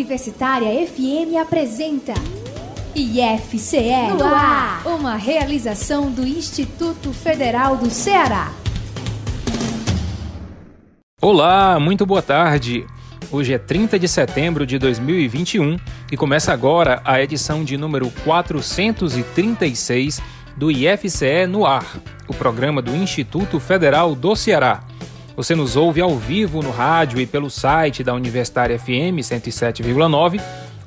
Universitária FM apresenta IFCE no ar, uma realização do Instituto Federal do Ceará. Olá, muito boa tarde. Hoje é 30 de setembro de 2021 e começa agora a edição de número 436 do IFCE no ar, o programa do Instituto Federal do Ceará. Você nos ouve ao vivo no rádio e pelo site da Universitária FM 107,9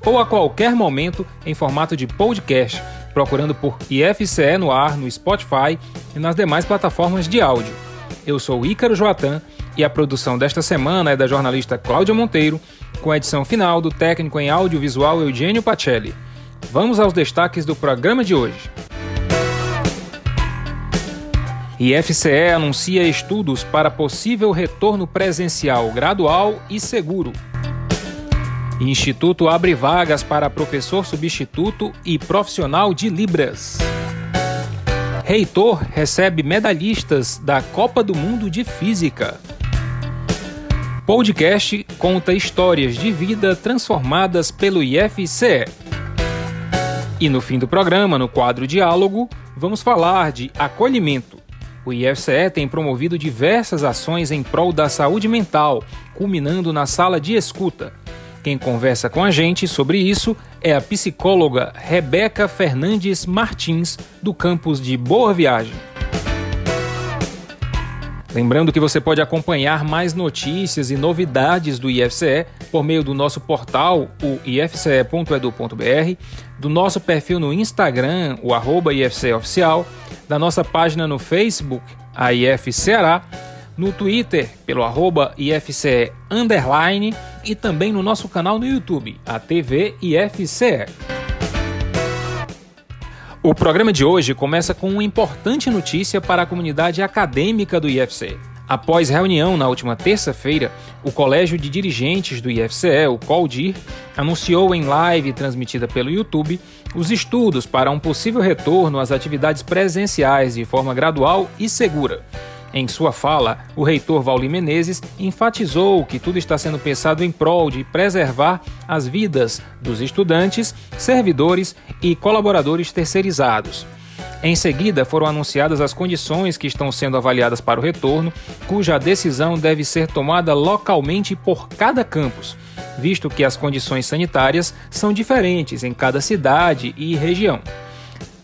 ou a qualquer momento em formato de podcast, procurando por IFCE no ar no Spotify e nas demais plataformas de áudio. Eu sou Ícaro Joatan e a produção desta semana é da jornalista Cláudia Monteiro, com a edição final do técnico em audiovisual Eugênio Pacelli. Vamos aos destaques do programa de hoje. IFCE anuncia estudos para possível retorno presencial gradual e seguro. Instituto abre vagas para professor substituto e profissional de Libras. Reitor recebe medalhistas da Copa do Mundo de Física. Podcast conta histórias de vida transformadas pelo IFCE. E no fim do programa, no quadro Diálogo, vamos falar de acolhimento. O IFCE tem promovido diversas ações em prol da saúde mental, culminando na sala de escuta. Quem conversa com a gente sobre isso é a psicóloga Rebeca Fernandes Martins, do campus de Boa Viagem. Lembrando que você pode acompanhar mais notícias e novidades do IFCE por meio do nosso portal, o ifce.edu.br, do nosso perfil no Instagram, o arroba IFCE Oficial, da nossa página no Facebook, a IF Ceará, no Twitter, pelo arroba IFCE Underline e também no nosso canal no YouTube, a TV IFCE. O programa de hoje começa com uma importante notícia para a comunidade acadêmica do IFCE. Após reunião na última terça-feira, o Colégio de Dirigentes do IFCE, o COLDIR, anunciou em live transmitida pelo YouTube os estudos para um possível retorno às atividades presenciais de forma gradual e segura. Em sua fala, o reitor Vauli Menezes enfatizou que tudo está sendo pensado em prol de preservar as vidas dos estudantes, servidores e colaboradores terceirizados. Em seguida, foram anunciadas as condições que estão sendo avaliadas para o retorno, cuja decisão deve ser tomada localmente por cada campus, visto que as condições sanitárias são diferentes em cada cidade e região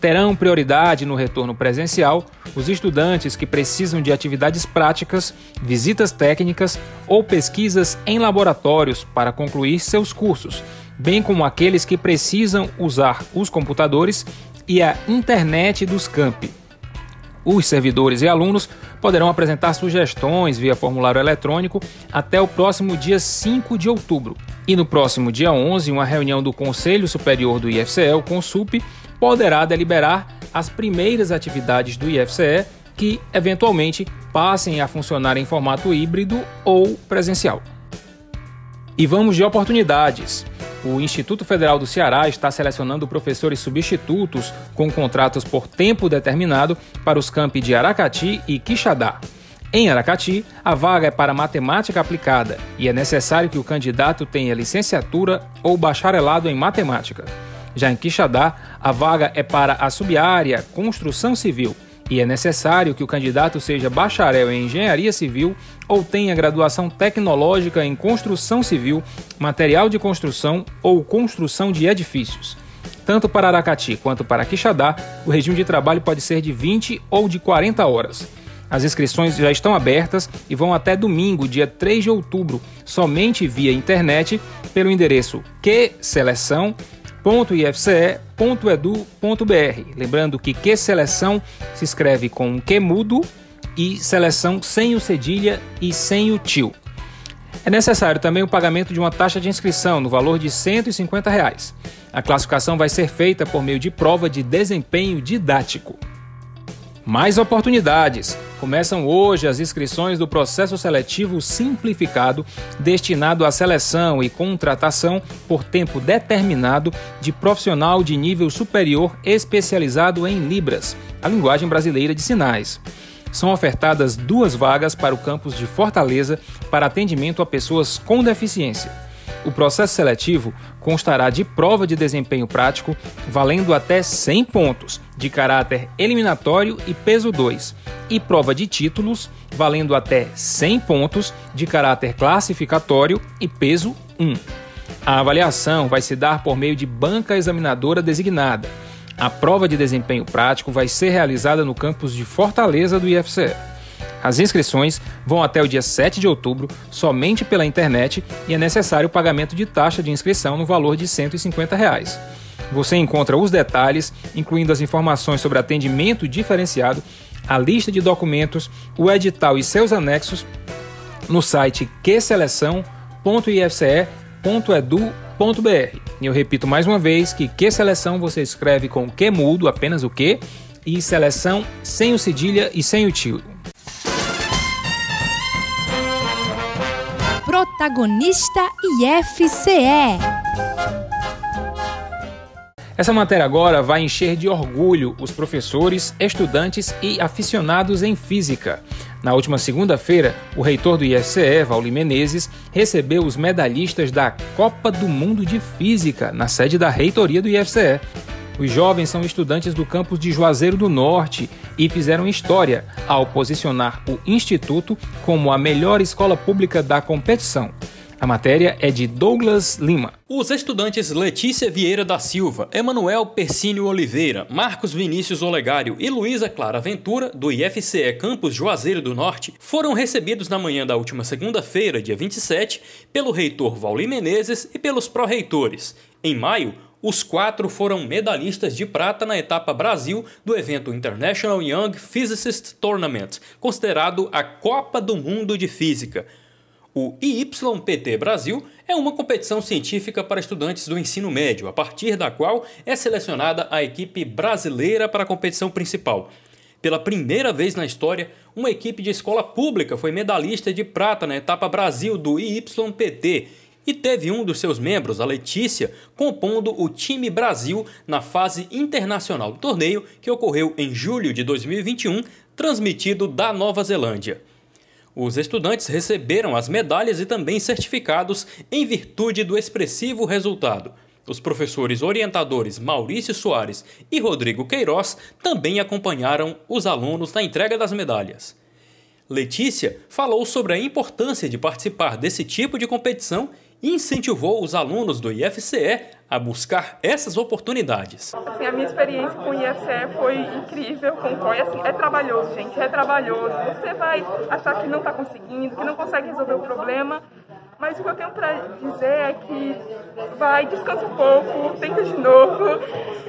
terão prioridade no retorno presencial os estudantes que precisam de atividades práticas, visitas técnicas ou pesquisas em laboratórios para concluir seus cursos, bem como aqueles que precisam usar os computadores e a internet dos campi. Os servidores e alunos poderão apresentar sugestões via formulário eletrônico até o próximo dia 5 de outubro. E no próximo dia 11, uma reunião do Conselho Superior do IFCE, o CONSUP, poderá deliberar as primeiras atividades do IFCE que, eventualmente, passem a funcionar em formato híbrido ou presencial. E vamos de oportunidades. O Instituto Federal do Ceará está selecionando professores substitutos com contratos por tempo determinado para os campi de Aracati e Quixadá. Em Aracati, a vaga é para matemática aplicada e é necessário que o candidato tenha licenciatura ou bacharelado em matemática. Já em Quixadá, a vaga é para a subárea Construção Civil e é necessário que o candidato seja bacharel em Engenharia Civil ou tenha graduação tecnológica em Construção Civil, Material de Construção ou Construção de Edifícios. Tanto para Aracati quanto para Quixadá, o regime de trabalho pode ser de 20 ou de 40 horas. As inscrições já estão abertas e vão até domingo, dia 3 de outubro, somente via internet, pelo endereço qseleção.com www.ifce.edu.br. Lembrando que que seleção se escreve com que mudo e seleção sem o cedilha e sem o tio. É necessário também o pagamento de uma taxa de inscrição no valor de 150 reais. A classificação vai ser feita por meio de prova de desempenho didático. Mais oportunidades. Começam hoje as inscrições do processo seletivo simplificado destinado à seleção e contratação por tempo determinado de profissional de nível superior especializado em Libras, a linguagem brasileira de sinais. São ofertadas duas vagas para o campus de Fortaleza para atendimento a pessoas com deficiência. O processo seletivo constará de prova de desempenho prático valendo até 100 pontos, de caráter eliminatório e peso 2, e prova de títulos valendo até 100 pontos, de caráter classificatório e peso 1. A avaliação vai se dar por meio de banca examinadora designada. A prova de desempenho prático vai ser realizada no campus de Fortaleza do IFCE. As inscrições vão até o dia 7 de outubro somente pela internet e é necessário o pagamento de taxa de inscrição no valor de 150 reais. Você encontra os detalhes, incluindo as informações sobre atendimento diferenciado, a lista de documentos, o edital e seus anexos no site qseleção.ifce.edu.br. E eu repito mais uma vez que que seleção você escreve com que mudo, apenas o que, e seleção sem o cedilha e sem o tio. Protagonista IFCE. Essa matéria agora vai encher de orgulho os professores, estudantes e aficionados em física. Na última segunda-feira, o reitor do IFCE, Vauli Menezes, recebeu os medalhistas da Copa do Mundo de Física na sede da reitoria do IFCE. Os jovens são estudantes do campus de Juazeiro do Norte e fizeram história ao posicionar o Instituto como a melhor escola pública da competição. A matéria é de Douglas Lima. Os estudantes Letícia Vieira da Silva, Emanuel Persínio Oliveira, Marcos Vinícius Olegário e Luísa Clara Ventura, do IFCE Campus Juazeiro do Norte, foram recebidos na manhã da última segunda-feira, dia 27, pelo reitor Vauli Menezes e pelos pró-reitores. Em maio, os quatro foram medalhistas de prata na etapa Brasil do evento International Young Physicist Tournament, considerado a Copa do Mundo de Física. O IYPT Brasil é uma competição científica para estudantes do ensino médio, a partir da qual é selecionada a equipe brasileira para a competição principal. Pela primeira vez na história, uma equipe de escola pública foi medalhista de prata na etapa Brasil do IYPT e teve um dos seus membros, a Letícia, compondo o time Brasil na fase internacional do torneio que ocorreu em julho de 2021, transmitido da Nova Zelândia. Os estudantes receberam as medalhas e também certificados em virtude do expressivo resultado. Os professores orientadores Maurício Soares e Rodrigo Queiroz também acompanharam os alunos na entrega das medalhas. Letícia falou sobre a importância de participar desse tipo de competição incentivou os alunos do IFCE a buscar essas oportunidades. Assim, a minha experiência com o IFCE foi incrível, COI. Assim, é trabalhoso, gente, é trabalhoso. Você vai achar que não está conseguindo, que não consegue resolver o problema, mas o que eu tenho para dizer é que vai, descansa um pouco, tenta de novo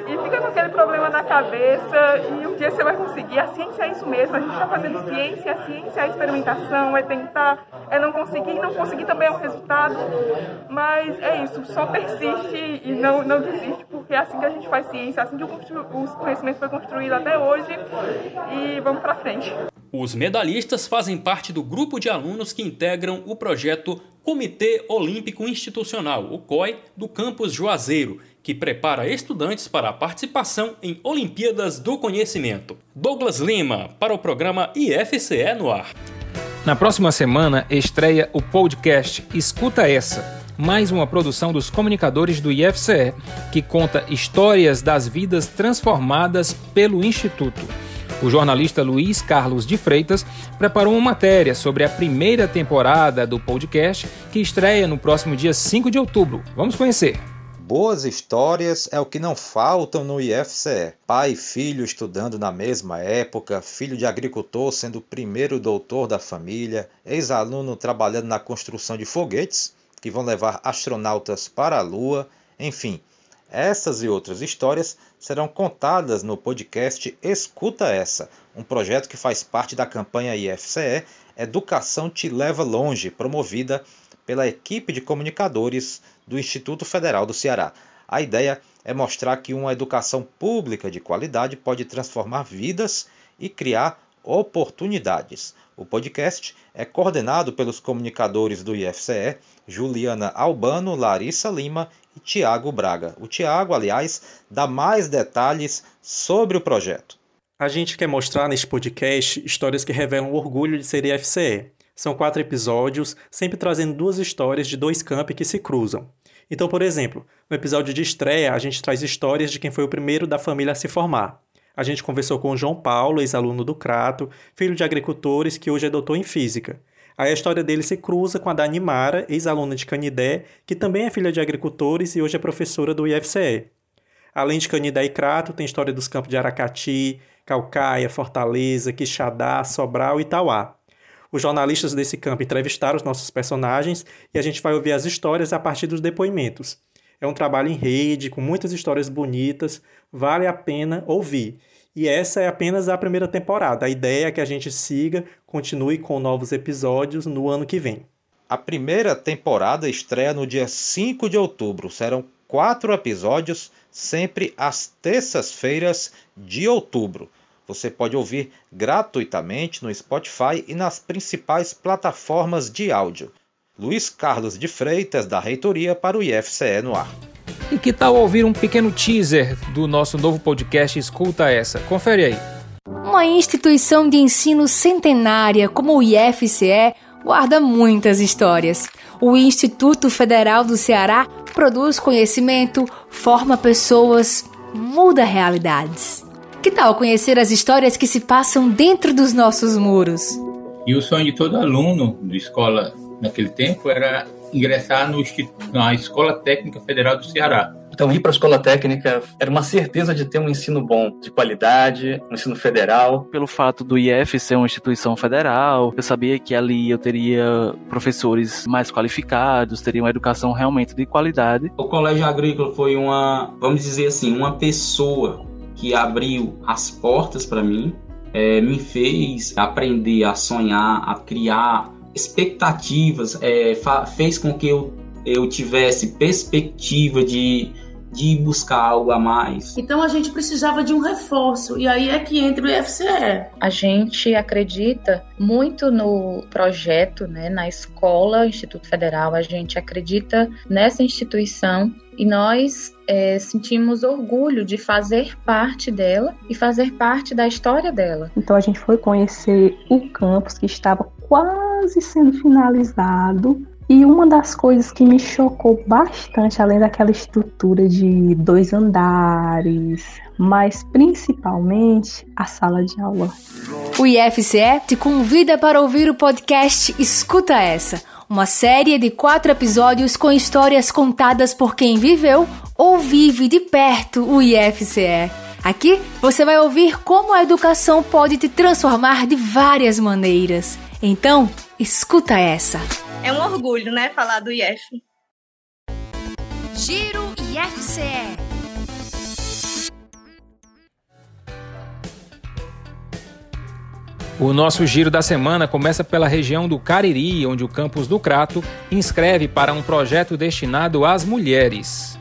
e fica com aquele problema na cabeça e um dia você vai conseguir. A ciência é isso mesmo, a gente está fazendo ciência, a ciência é a experimentação, é tentar, é não conseguir, não conseguir também é um resultado, mas é isso, só persiste e não, não desiste, porque é assim que a gente faz ciência, é assim que o conhecimento foi construído até hoje e vamos para frente. Os medalhistas fazem parte do grupo de alunos que integram o projeto Comitê Olímpico Institucional, o COI, do campus Juazeiro, que prepara estudantes para a participação em Olimpíadas do Conhecimento. Douglas Lima, para o programa IFCE no ar. Na próxima semana estreia o podcast Escuta Essa, mais uma produção dos comunicadores do IFCE, que conta histórias das vidas transformadas pelo Instituto. O jornalista Luiz Carlos de Freitas preparou uma matéria sobre a primeira temporada do podcast que estreia no próximo dia 5 de outubro. Vamos conhecer. Boas histórias é o que não faltam no IFCE. Pai e filho estudando na mesma época, filho de agricultor sendo o primeiro doutor da família, ex-aluno trabalhando na construção de foguetes que vão levar astronautas para a Lua, enfim, essas e outras histórias serão contadas no podcast Escuta Essa, um projeto que faz parte da campanha IFCE Educação Te Leva Longe, promovida pela equipe de comunicadores do Instituto Federal do Ceará. A ideia é mostrar que uma educação pública de qualidade pode transformar vidas e criar oportunidades. O podcast é coordenado pelos comunicadores do IFCE, Juliana Albano, Larissa Lima e Tiago Braga. O Tiago, aliás, dá mais detalhes sobre o projeto. A gente quer mostrar neste podcast histórias que revelam o orgulho de ser IFCE. São quatro episódios, sempre trazendo duas histórias de dois campi que se cruzam. Então, por exemplo, no episódio de estreia, a gente traz histórias de quem foi o primeiro da família a se formar. A gente conversou com o João Paulo, ex-aluno do Crato, filho de agricultores que hoje é doutor em física. Aí a história dele se cruza com a da Animara, ex-aluna de Canidé, que também é filha de agricultores e hoje é professora do IFCE. Além de Canidé e Crato, tem história dos campos de Aracati, Calcaia, Fortaleza, Quixadá, Sobral e Itauá. Os jornalistas desse campo entrevistaram os nossos personagens e a gente vai ouvir as histórias a partir dos depoimentos. É um trabalho em rede, com muitas histórias bonitas, vale a pena ouvir. E essa é apenas a primeira temporada. A ideia é que a gente siga, continue com novos episódios no ano que vem. A primeira temporada estreia no dia 5 de outubro. Serão quatro episódios, sempre às terças-feiras de outubro. Você pode ouvir gratuitamente no Spotify e nas principais plataformas de áudio. Luiz Carlos de Freitas, da Reitoria, para o IFCE no ar. E que tal ouvir um pequeno teaser do nosso novo podcast Escuta Essa? Confere aí. Uma instituição de ensino centenária como o IFCE guarda muitas histórias. O Instituto Federal do Ceará produz conhecimento, forma pessoas, muda realidades. Que tal conhecer as histórias que se passam dentro dos nossos muros? E o sonho de todo aluno de escola naquele tempo era ingressar no, na Escola Técnica Federal do Ceará. Então, ir para a escola técnica era uma certeza de ter um ensino bom, de qualidade, um ensino federal. Pelo fato do IF ser uma instituição federal, eu sabia que ali eu teria professores mais qualificados, teria uma educação realmente de qualidade. O Colégio Agrícola foi uma, vamos dizer assim, uma pessoa que abriu as portas para mim, é, me fez aprender a sonhar, a criar expectativas, é, fez com que eu, eu tivesse perspectiva de, de buscar algo a mais. Então a gente precisava de um reforço e aí é que entra o IFCE. A gente acredita muito no projeto, né, na escola, Instituto Federal, a gente acredita nessa instituição e nós é, sentimos orgulho de fazer parte dela e fazer parte da história dela. Então a gente foi conhecer o campus que estava quase sendo finalizado. E uma das coisas que me chocou bastante, além daquela estrutura de dois andares, mas principalmente a sala de aula. O IFCE te convida para ouvir o podcast Escuta Essa, uma série de quatro episódios com histórias contadas por quem viveu ou vive de perto o IFCE. Aqui você vai ouvir como a educação pode te transformar de várias maneiras. Então, escuta essa. É um orgulho, né, falar do IF. Giro IFCE. O nosso giro da semana começa pela região do Cariri, onde o campus do Crato inscreve para um projeto destinado às mulheres.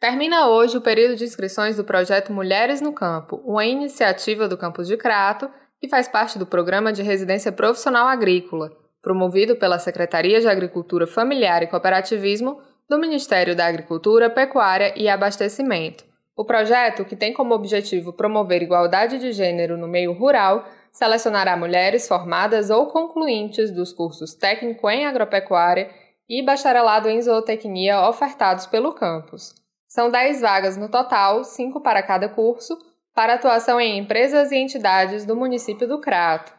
Termina hoje o período de inscrições do projeto Mulheres no Campo, uma iniciativa do campus de Crato que faz parte do Programa de Residência Profissional Agrícola, promovido pela Secretaria de Agricultura Familiar e Cooperativismo do Ministério da Agricultura, Pecuária e Abastecimento. O projeto, que tem como objetivo promover igualdade de gênero no meio rural, selecionará mulheres formadas ou concluintes dos cursos técnico em agropecuária e bacharelado em zootecnia ofertados pelo campus. São 10 vagas no total, 5 para cada curso, para atuação em empresas e entidades do município do Crato.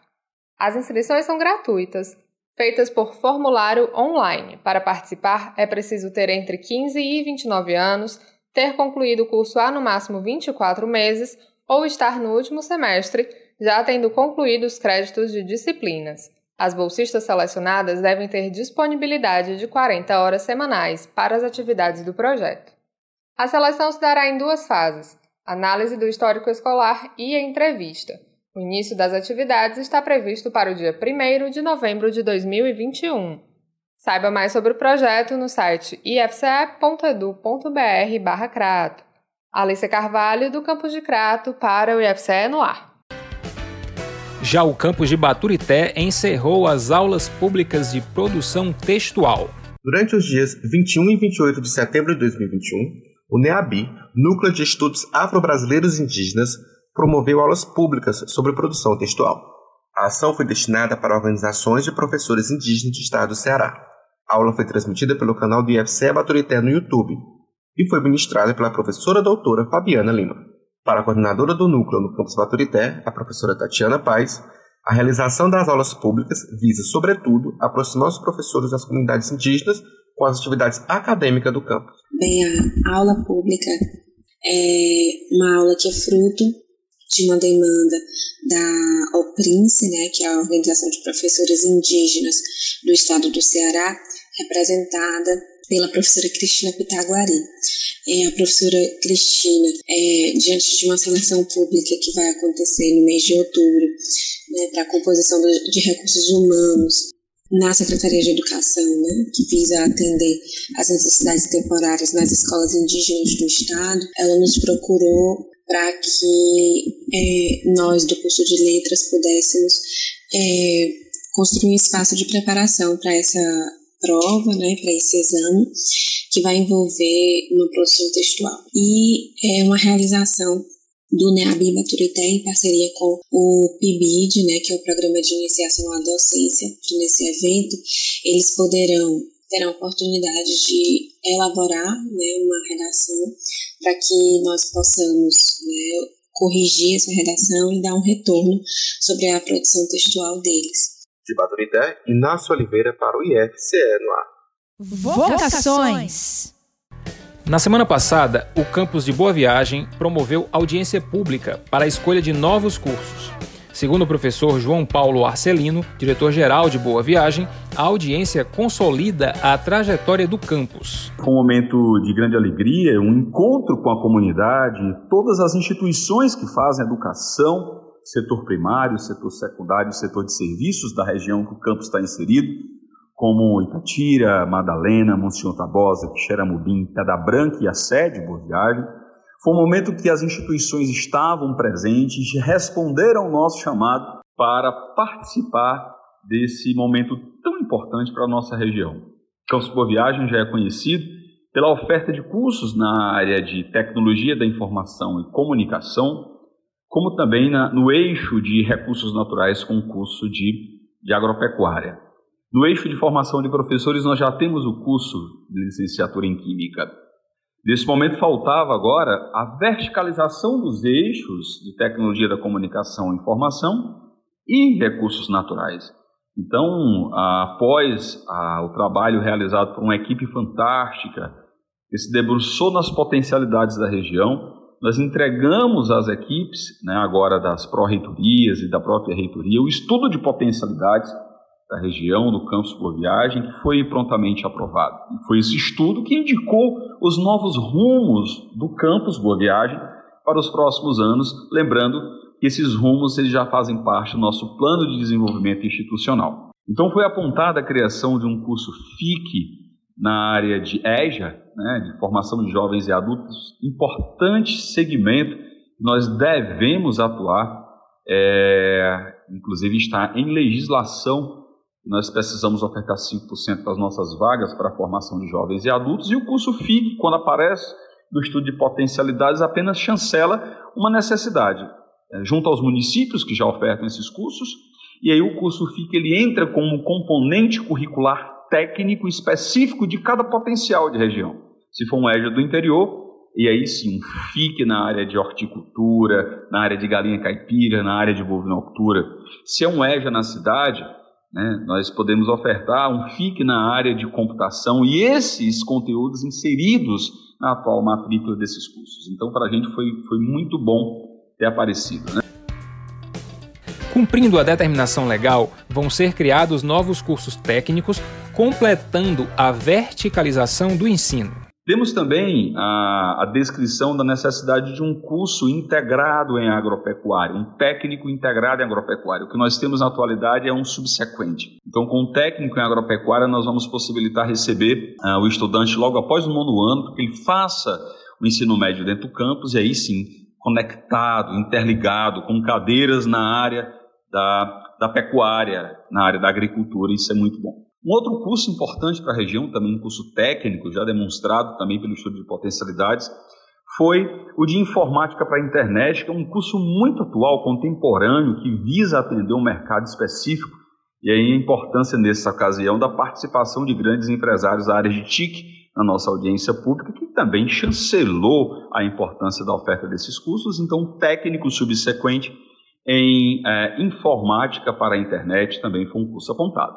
As inscrições são gratuitas, feitas por formulário online. Para participar, é preciso ter entre 15 e 29 anos, ter concluído o curso há no máximo 24 meses ou estar no último semestre, já tendo concluído os créditos de disciplinas. As bolsistas selecionadas devem ter disponibilidade de 40 horas semanais para as atividades do projeto. A seleção se dará em duas fases análise do histórico escolar e entrevista. O início das atividades está previsto para o dia 1 de novembro de 2021. Saiba mais sobre o projeto no site ifce.edu.br/crato. Alice Carvalho, do campus de Crato, para o IFCE no ar. Já o campus de Baturité encerrou as aulas públicas de produção textual. Durante os dias 21 e 28 de setembro de 2021, o NEABI, Núcleo de Estudos Afro-Brasileiros Indígenas, promoveu aulas públicas sobre produção textual. A ação foi destinada para organizações de professores indígenas do estado do Ceará. A aula foi transmitida pelo canal do IFCE Baturité no YouTube e foi ministrada pela professora doutora Fabiana Lima. Para a coordenadora do núcleo no campus Baturité, a professora Tatiana Paz, a realização das aulas públicas visa, sobretudo, aproximar os professores das comunidades indígenas com as atividades acadêmicas do campus. Bem, a aula pública é uma aula que é fruto de uma demanda da OPRINCE, né, que é a Organização de Professores Indígenas do Estado do Ceará, representada pela professora Cristina Pitaguari. É, a professora Cristina, é, diante de uma seleção pública que vai acontecer no mês de outubro, né, para a composição de recursos humanos na Secretaria de Educação, né, que visa atender as necessidades temporárias nas escolas indígenas do Estado, ela nos procurou para que é, nós do curso de letras pudéssemos é, construir um espaço de preparação para essa prova, né, para esse exame, que vai envolver uma produção textual. E é uma realização do NEABI Baturité em parceria com o PIBID, né, que é o Programa de Iniciação à Docência, nesse evento, eles poderão ter a oportunidade de elaborar né, uma redação para que nós possamos né, corrigir essa redação e dar um retorno sobre a produção textual deles. De Baturité, Inácio Oliveira para o IFCE no ar. Vocações. Na semana passada, o campus de Boa Viagem promoveu audiência pública para a escolha de novos cursos. Segundo o professor João Paulo Arcelino, diretor-geral de Boa Viagem, a audiência consolida a trajetória do campus. Foi um momento de grande alegria, um encontro com a comunidade, todas as instituições que fazem educação, setor primário, setor secundário, setor de serviços da região que o campus está inserido, como Itatira, Madalena, Monsenhor Tabosa, Xeramubim, Pedra Branca e a sede Boa Viagem. Foi um momento que as instituições estavam presentes responderam ao nosso chamado para participar desse momento tão importante para a nossa região. O Campus Boa Viagem já é conhecido pela oferta de cursos na área de tecnologia da informação e comunicação, como também na, no eixo de recursos naturais com o curso de, de agropecuária. No eixo de formação de professores, nós já temos o curso de licenciatura em Química. Nesse momento, faltava agora a verticalização dos eixos de tecnologia da comunicação e informação e recursos naturais. Então, após o trabalho realizado por uma equipe fantástica, que se debruçou nas potencialidades da região, nós entregamos às equipes, né, agora das pró-reitorias e da própria reitoria, o estudo de potencialidades da região, do campus Boa Viagem, que foi prontamente aprovado. E foi esse estudo que indicou os novos rumos do campus Boa Viagem para os próximos anos, lembrando que esses rumos eles já fazem parte do nosso plano de desenvolvimento institucional. Então foi apontada a criação de um curso FIC na área de EJA, né, de formação de jovens e adultos, importante segmento que nós devemos atuar, é, inclusive está em legislação nós precisamos ofertar 5% das nossas vagas para a formação de jovens e adultos, e o curso FIC, quando aparece no estudo de potencialidades, apenas chancela uma necessidade, é, junto aos municípios que já ofertam esses cursos, e aí o curso FIC ele entra como componente curricular técnico específico de cada potencial de região. Se for um EJA do interior, e aí sim, um FIC na área de horticultura, na área de galinha caipira, na área de bovinocultura. Se é um EJA na cidade, né? Nós podemos ofertar um FIC na área de computação e esses conteúdos inseridos na atual matrícula desses cursos. Então, para a gente foi, foi muito bom ter aparecido. Né? Cumprindo a determinação legal, vão ser criados novos cursos técnicos, completando a verticalização do ensino. Temos também a, a, descrição da necessidade de um curso integrado em agropecuária, um técnico integrado em agropecuária. O que nós temos na atualidade é um subsequente. Então, com o técnico em agropecuária, nós vamos possibilitar receber uh, o estudante logo após o nono ano, para que ele faça o ensino médio dentro do campus e aí sim, conectado, interligado, com cadeiras na área da, da pecuária, na área da agricultura. Isso é muito bom. Um outro curso importante para a região, também um curso técnico, já demonstrado também pelo estudo de potencialidades, foi o de Informática para a Internet, que é um curso muito atual, contemporâneo, que visa atender um mercado específico. E aí a importância nessa ocasião da participação de grandes empresários da área de TIC na nossa audiência pública, que também chancelou a importância da oferta desses cursos. Então, técnico subsequente em é, informática para a internet também foi um curso apontado.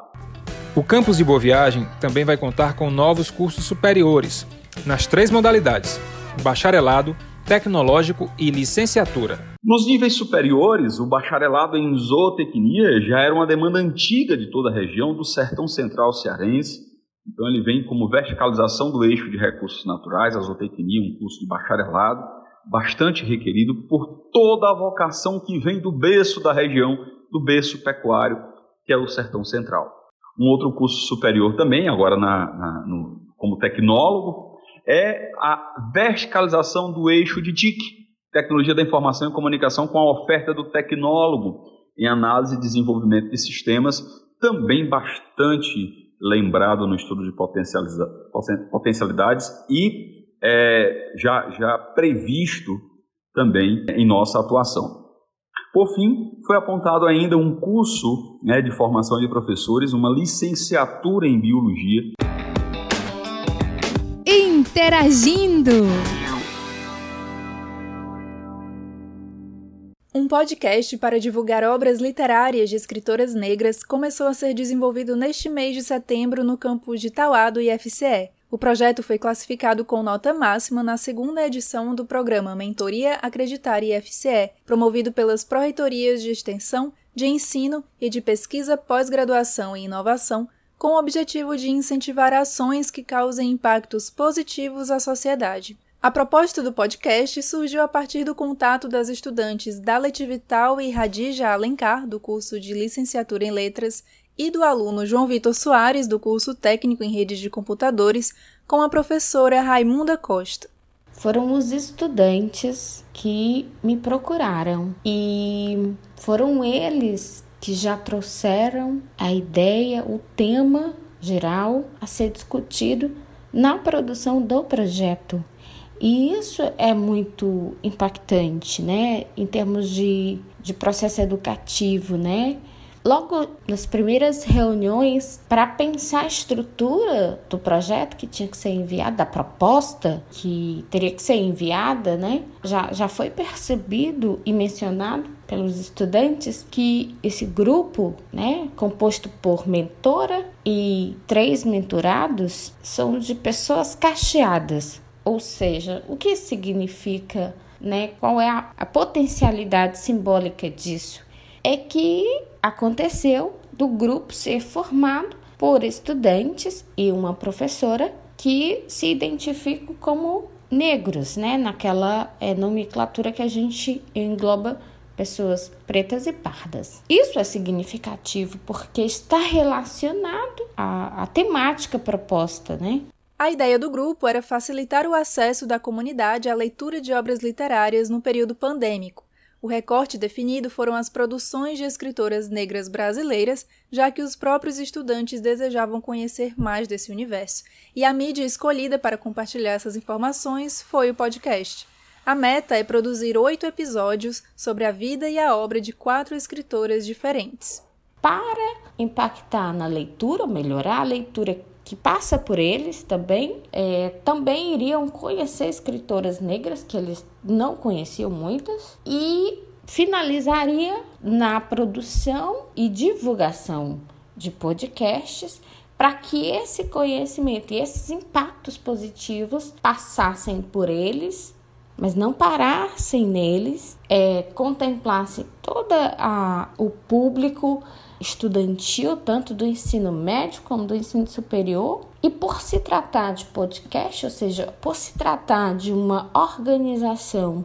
O campus de Boa Viagem também vai contar com novos cursos superiores, nas três modalidades: bacharelado, tecnológico e licenciatura. Nos níveis superiores, o bacharelado em zootecnia já era uma demanda antiga de toda a região do sertão central cearense. Então ele vem como verticalização do eixo de recursos naturais, a zootecnia, um curso de bacharelado, bastante requerido por toda a vocação que vem do berço da região, do berço pecuário, que é o sertão central. Um outro curso superior também, agora na, na, no, como tecnólogo, é a verticalização do eixo de TIC, Tecnologia da Informação e Comunicação, com a oferta do tecnólogo em análise e desenvolvimento de sistemas, também bastante lembrado no estudo de potencialidades e é, já, já previsto também em nossa atuação. Por fim, foi apontado ainda um curso né, de formação de professores, uma licenciatura em biologia interagindo. Um podcast para divulgar obras literárias de escritoras negras começou a ser desenvolvido neste mês de setembro no campus de Tauá do IFCE. O projeto foi classificado com nota máxima na segunda edição do programa Mentoria Acreditar IFCE, promovido pelas Pró-Reitorias de Extensão, de Ensino e de Pesquisa, Pós-Graduação e Inovação com o objetivo de incentivar ações que causem impactos positivos à sociedade. A proposta do podcast surgiu a partir do contato das estudantes Dalet Vital e Radija Alencar, do curso de Licenciatura em Letras, e do aluno João Vitor Soares, do curso Técnico em Redes de Computadores, com a professora Raimunda Costa. Foram os estudantes que me procuraram e foram eles que já trouxeram a ideia, o tema geral a ser discutido na produção do projeto. E isso é muito impactante, né, em termos de, de processo educativo, né? Logo nas primeiras reuniões, para pensar a estrutura do projeto que tinha que ser enviado, da proposta que teria que ser enviada, né? Já, já foi percebido e mencionado pelos estudantes que esse grupo, né, composto por mentora e três mentorados, são de pessoas cacheadas. Ou seja, o que significa, né? Qual é a, a potencialidade simbólica disso? É que aconteceu do grupo ser formado por estudantes e uma professora que se identificam como negros, né? Naquela é, nomenclatura que a gente engloba pessoas pretas e pardas. Isso é significativo porque está relacionado à, à temática proposta, né? A ideia do grupo era facilitar o acesso da comunidade à leitura de obras literárias no período pandêmico, o recorte definido foram as produções de escritoras negras brasileiras, já que os próprios estudantes desejavam conhecer mais desse universo. E a mídia escolhida para compartilhar essas informações foi o podcast. A meta é produzir oito episódios sobre a vida e a obra de quatro escritoras diferentes. Para impactar na leitura, melhorar a leitura que passa por eles também, é, também iriam conhecer escritoras negras, que eles não conheciam muitas, e finalizaria na produção e divulgação de podcasts para que esse conhecimento e esses impactos positivos passassem por eles, mas não parassem neles, é, contemplasse todo o público estudantil, tanto do ensino médio como do ensino superior. E por se tratar de podcast, ou seja, por se tratar de uma organização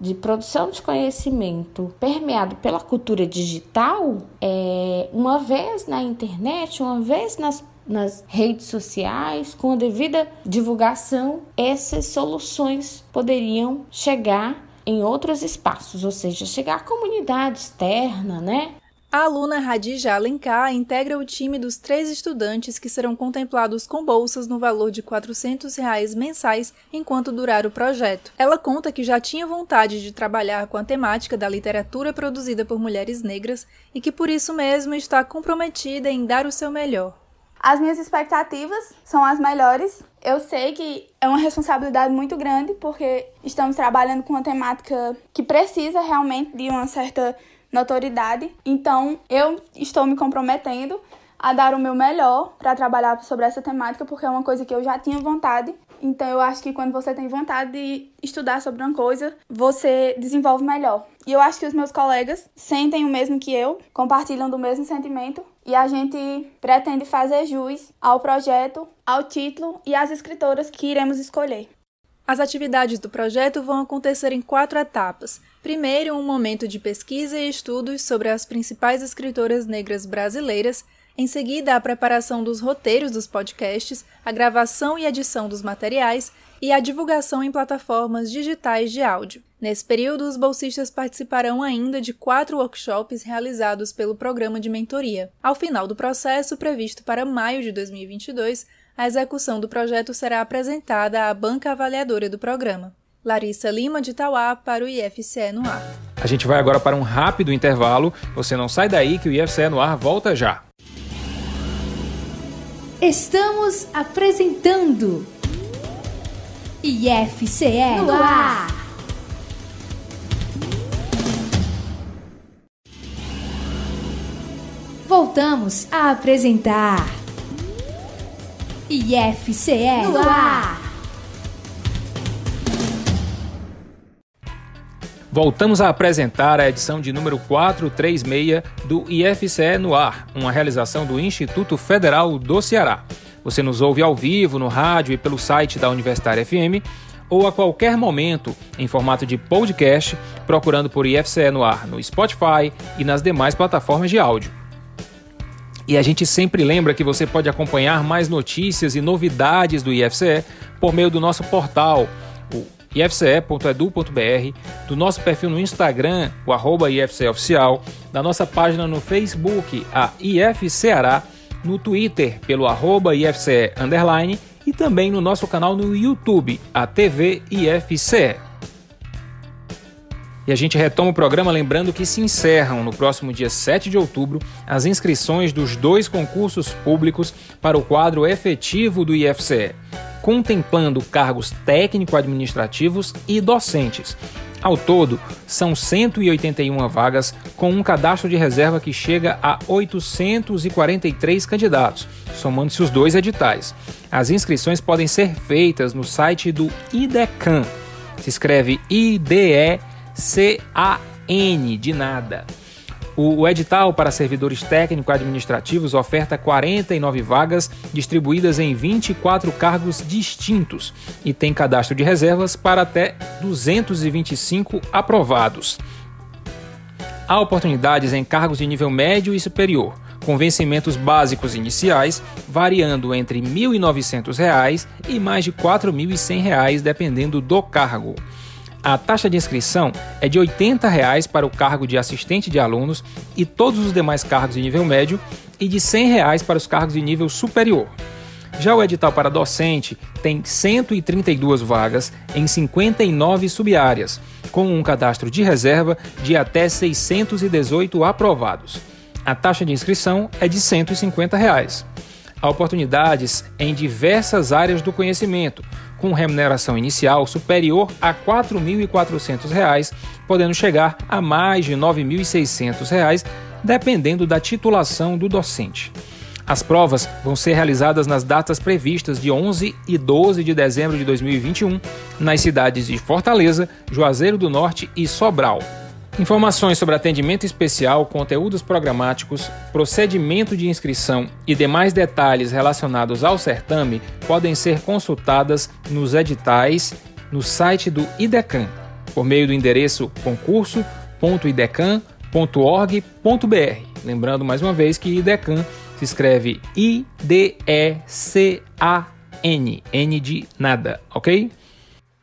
de produção de conhecimento permeado pela cultura digital, é, uma vez na internet, uma vez nas, nas redes sociais, com a devida divulgação, essas soluções poderiam chegar em outros espaços, ou seja, chegar à comunidade externa, né? A aluna Radija Alencar integra o time dos três estudantes que serão contemplados com bolsas no valor de 400 reais mensais enquanto durar o projeto. Ela conta que já tinha vontade de trabalhar com a temática da literatura produzida por mulheres negras e que por isso mesmo está comprometida em dar o seu melhor. As minhas expectativas são as melhores. Eu sei que é uma responsabilidade muito grande porque estamos trabalhando com uma temática que precisa realmente de uma certa notoriedade. Então, eu estou me comprometendo a dar o meu melhor para trabalhar sobre essa temática, porque é uma coisa que eu já tinha vontade. Então, eu acho que quando você tem vontade de estudar sobre uma coisa, você desenvolve melhor. E eu acho que os meus colegas sentem o mesmo que eu, compartilham do mesmo sentimento, e a gente pretende fazer jus ao projeto, ao título e às escritoras que iremos escolher. As atividades do projeto vão acontecer em quatro etapas. Primeiro, um momento de pesquisa e estudos sobre as principais escritoras negras brasileiras. Em seguida, a preparação dos roteiros dos podcasts, a gravação e edição dos materiais e a divulgação em plataformas digitais de áudio. Nesse período, os bolsistas participarão ainda de quatro workshops realizados pelo programa de mentoria. Ao final do processo, previsto para maio de 2022, a execução do projeto será apresentada à banca avaliadora do programa. Larissa Lima de Tauá para o IFCE no ar. A gente vai agora para um rápido intervalo. Você não sai daí que o IFCE no ar volta já. Estamos apresentando IFCE no ar. Voltamos a apresentar IFCE no ar. Voltamos a apresentar a edição de número 436 do IFCE no ar, uma realização do Instituto Federal do Ceará. Você nos ouve ao vivo no rádio e pelo site da Universitária FM ou a qualquer momento em formato de podcast, procurando por IFCE no ar no Spotify e nas demais plataformas de áudio. E a gente sempre lembra que você pode acompanhar mais notícias e novidades do IFCE por meio do nosso portal, ifce.edu.br, do nosso perfil no Instagram, o arroba IFCEoficial, da nossa página no Facebook, a IFCeará, no Twitter, pelo arroba IFCE underline, e também no nosso canal no YouTube, a TV IFCE. E a gente retoma o programa lembrando que se encerram no próximo dia 7 de outubro as inscrições dos dois concursos públicos para o quadro efetivo do IFCE, contemplando cargos técnico-administrativos e docentes. Ao todo, são 181 vagas, com um cadastro de reserva que chega a 843 candidatos, somando-se os dois editais. As inscrições podem ser feitas no site do IDECAN. Se escreve IDE CAN, de nada. O, edital para servidores técnico-administrativos oferta 49 vagas distribuídas em 24 cargos distintos e tem cadastro de reservas para até 225 aprovados. Há oportunidades em cargos de nível médio e superior, com vencimentos básicos iniciais variando entre R$ 1.900 e mais de R$ 4.100, dependendo do cargo. A taxa de inscrição é de 80 reais para o cargo de assistente de alunos e todos os demais cargos de nível médio e de 100 reais para os cargos de nível superior. Já o edital para docente tem 132 vagas em 59 subáreas, com um cadastro de reserva de até 618 aprovados. A taxa de inscrição é de 150 reais. Há oportunidades em diversas áreas do conhecimento, com remuneração inicial superior a R$ 4.400, podendo chegar a mais de R$ 9.600, dependendo da titulação do docente. As provas vão ser realizadas nas datas previstas de 11 e 12 de dezembro de 2021, nas cidades de Fortaleza, Juazeiro do Norte e Sobral. Informações sobre atendimento especial, conteúdos programáticos, procedimento de inscrição e demais detalhes relacionados ao certame podem ser consultadas nos editais no site do IDECAN, por meio do endereço concurso.idecan.org.br. Lembrando mais uma vez que IDECAN se escreve I-D-E-C-A-N, N de nada, ok?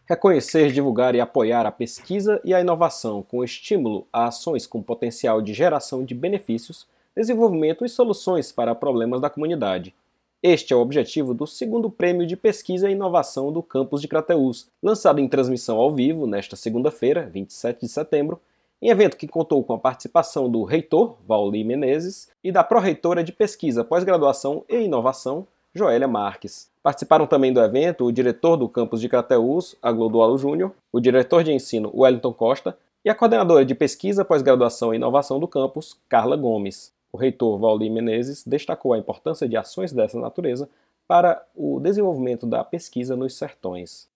Reconhecer, divulgar e apoiar a pesquisa e a inovação com estímulo a ações com potencial de geração de benefícios, desenvolvimento e soluções para problemas da comunidade. Este é o objetivo do segundo Prêmio de Pesquisa e Inovação do Campus de Crateús, lançado em transmissão ao vivo nesta segunda-feira, 27 de setembro, em evento que contou com a participação do reitor, Vauli Menezes, e da pró-reitora de Pesquisa, Pós-Graduação e Inovação, Joélia Marques. Participaram também do evento o diretor do campus de Crateús, Aglodualo Júnior, o diretor de ensino, Wellington Costa, e a coordenadora de pesquisa, pós-graduação e inovação do campus, Carla Gomes. O reitor Valdir Menezes destacou a importância de ações dessa natureza para o desenvolvimento da pesquisa nos sertões.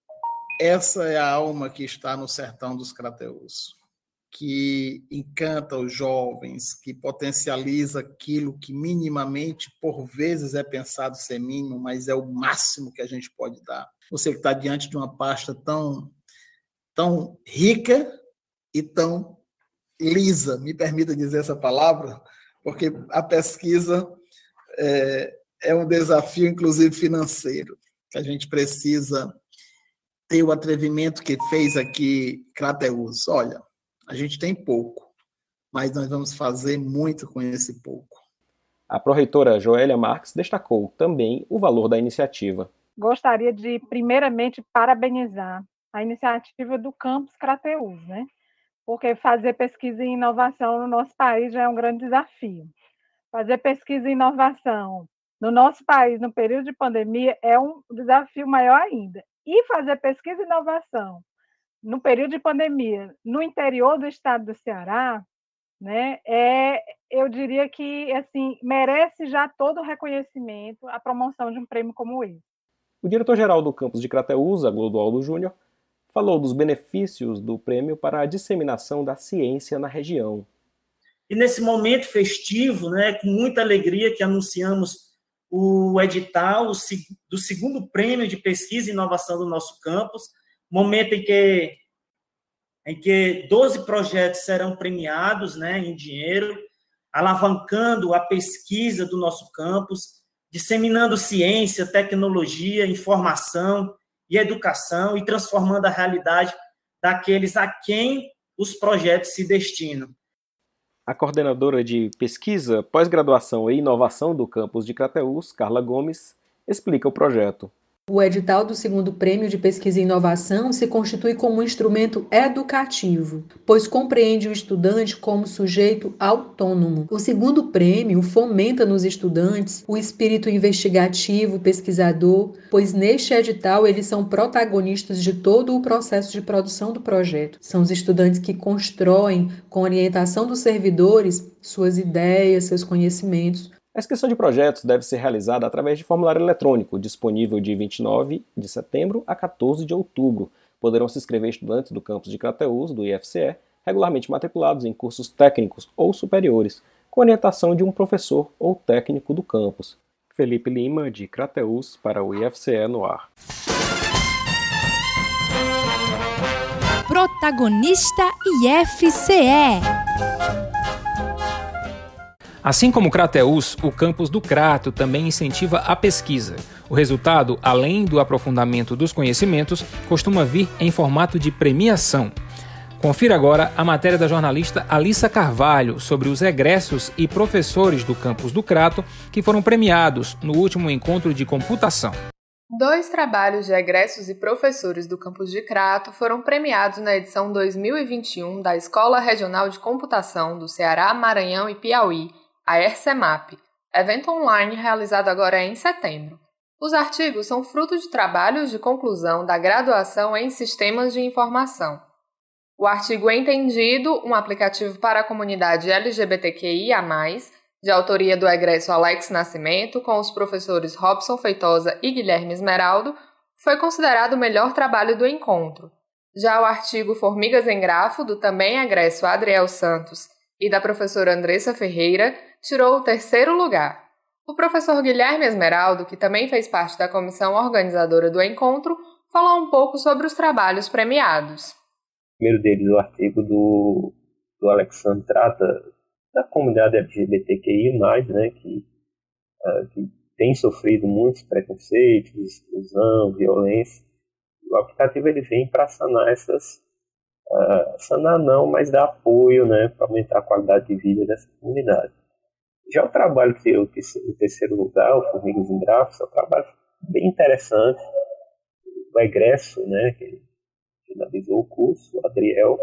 Essa é a alma que está no sertão dos Crateús, que encanta os jovens, que potencializa aquilo que minimamente, por vezes, é pensado ser mínimo, mas é o máximo que a gente pode dar. Você que está diante de uma pasta tão, tão rica e tão lisa, me permita dizer essa palavra, porque a pesquisa é, é um desafio, inclusive financeiro, que a gente precisa ter o atrevimento que fez aqui Crateus. Olha, a gente tem pouco, mas nós vamos fazer muito com esse pouco. A pró-reitora Joélia Marques destacou também o valor da iniciativa. Gostaria de, primeiramente, parabenizar a iniciativa do Campus Crateus, né? porque fazer pesquisa e inovação no nosso país já é um grande desafio. Fazer pesquisa e inovação no nosso país, no período de pandemia, é um desafio maior ainda. E fazer pesquisa e inovação no período de pandemia no interior do estado do Ceará, né, é, eu diria que assim merece já todo o reconhecimento a promoção de um prêmio como esse. O diretor-geral do campus de Crateús, Glodualdo Júnior, falou dos benefícios do prêmio para a disseminação da ciência na região. E nesse momento festivo, né, com muita alegria que anunciamos o edital do segundo prêmio de pesquisa e inovação do nosso campus, momento em que em que 12 projetos serão premiados, né, em dinheiro, alavancando a pesquisa do nosso campus, disseminando ciência, tecnologia, informação, e educação e transformando a realidade daqueles a quem os projetos se destinam. A coordenadora de pesquisa, pós-graduação e inovação do campus de Crateús, Carla Gomes, explica o projeto. O edital do segundo prêmio de pesquisa e inovação se constitui como um instrumento educativo, pois compreende o estudante como sujeito autônomo. O segundo prêmio fomenta nos estudantes o espírito investigativo, pesquisador, pois neste edital eles são protagonistas de todo o processo de produção do projeto. São os estudantes que constroem, com orientação dos servidores, suas ideias, seus conhecimentos, a inscrição de projetos deve ser realizada através de formulário eletrônico, disponível de 29 de setembro a 14 de outubro. Poderão se inscrever estudantes do campus de Crateús, do IFCE, regularmente matriculados em cursos técnicos ou superiores, com orientação de um professor ou técnico do campus. Felipe Lima, de Crateús, para o IFCE no ar. Protagonista IFCE Assim como o Crateus, o campus do Crato também incentiva a pesquisa. O resultado, além do aprofundamento dos conhecimentos, costuma vir em formato de premiação. Confira agora a matéria da jornalista Alissa Carvalho sobre os egressos e professores do campus do Crato que foram premiados no último encontro de computação. Dois trabalhos de egressos e professores do campus de Crato foram premiados na edição 2021 da Escola Regional de Computação do Ceará, Maranhão e Piauí, a ERCEMAP, evento online realizado agora em setembro. Os artigos são fruto de trabalhos de conclusão da graduação em Sistemas de Informação. O artigo Entendido, um aplicativo para a comunidade LGBTQIA, de autoria do egresso Alex Nascimento, com os professores Robson Feitosa e Guilherme Esmeraldo, foi considerado o melhor trabalho do encontro. Já o artigo Formigas em Grafo, do também egresso Adriel Santos e da professora Andressa Ferreira, tirou o terceiro lugar. O professor Guilherme Esmeraldo, que também fez parte da comissão organizadora do encontro, falou um pouco sobre os trabalhos premiados. O primeiro deles, o artigo do, do Alexandre, trata da comunidade LGBTQI, né, que, uh, que tem sofrido muitos preconceitos, exclusão, violência. O aplicativo ele vem para sanar essas uh, sanar não, mas dar apoio, né, para aumentar a qualidade de vida dessa comunidade. Já o trabalho que eu em terceiro lugar, o Formigas em Gráficos, é um trabalho bem interessante. O egresso, né, que finalizou o curso, o Adriel,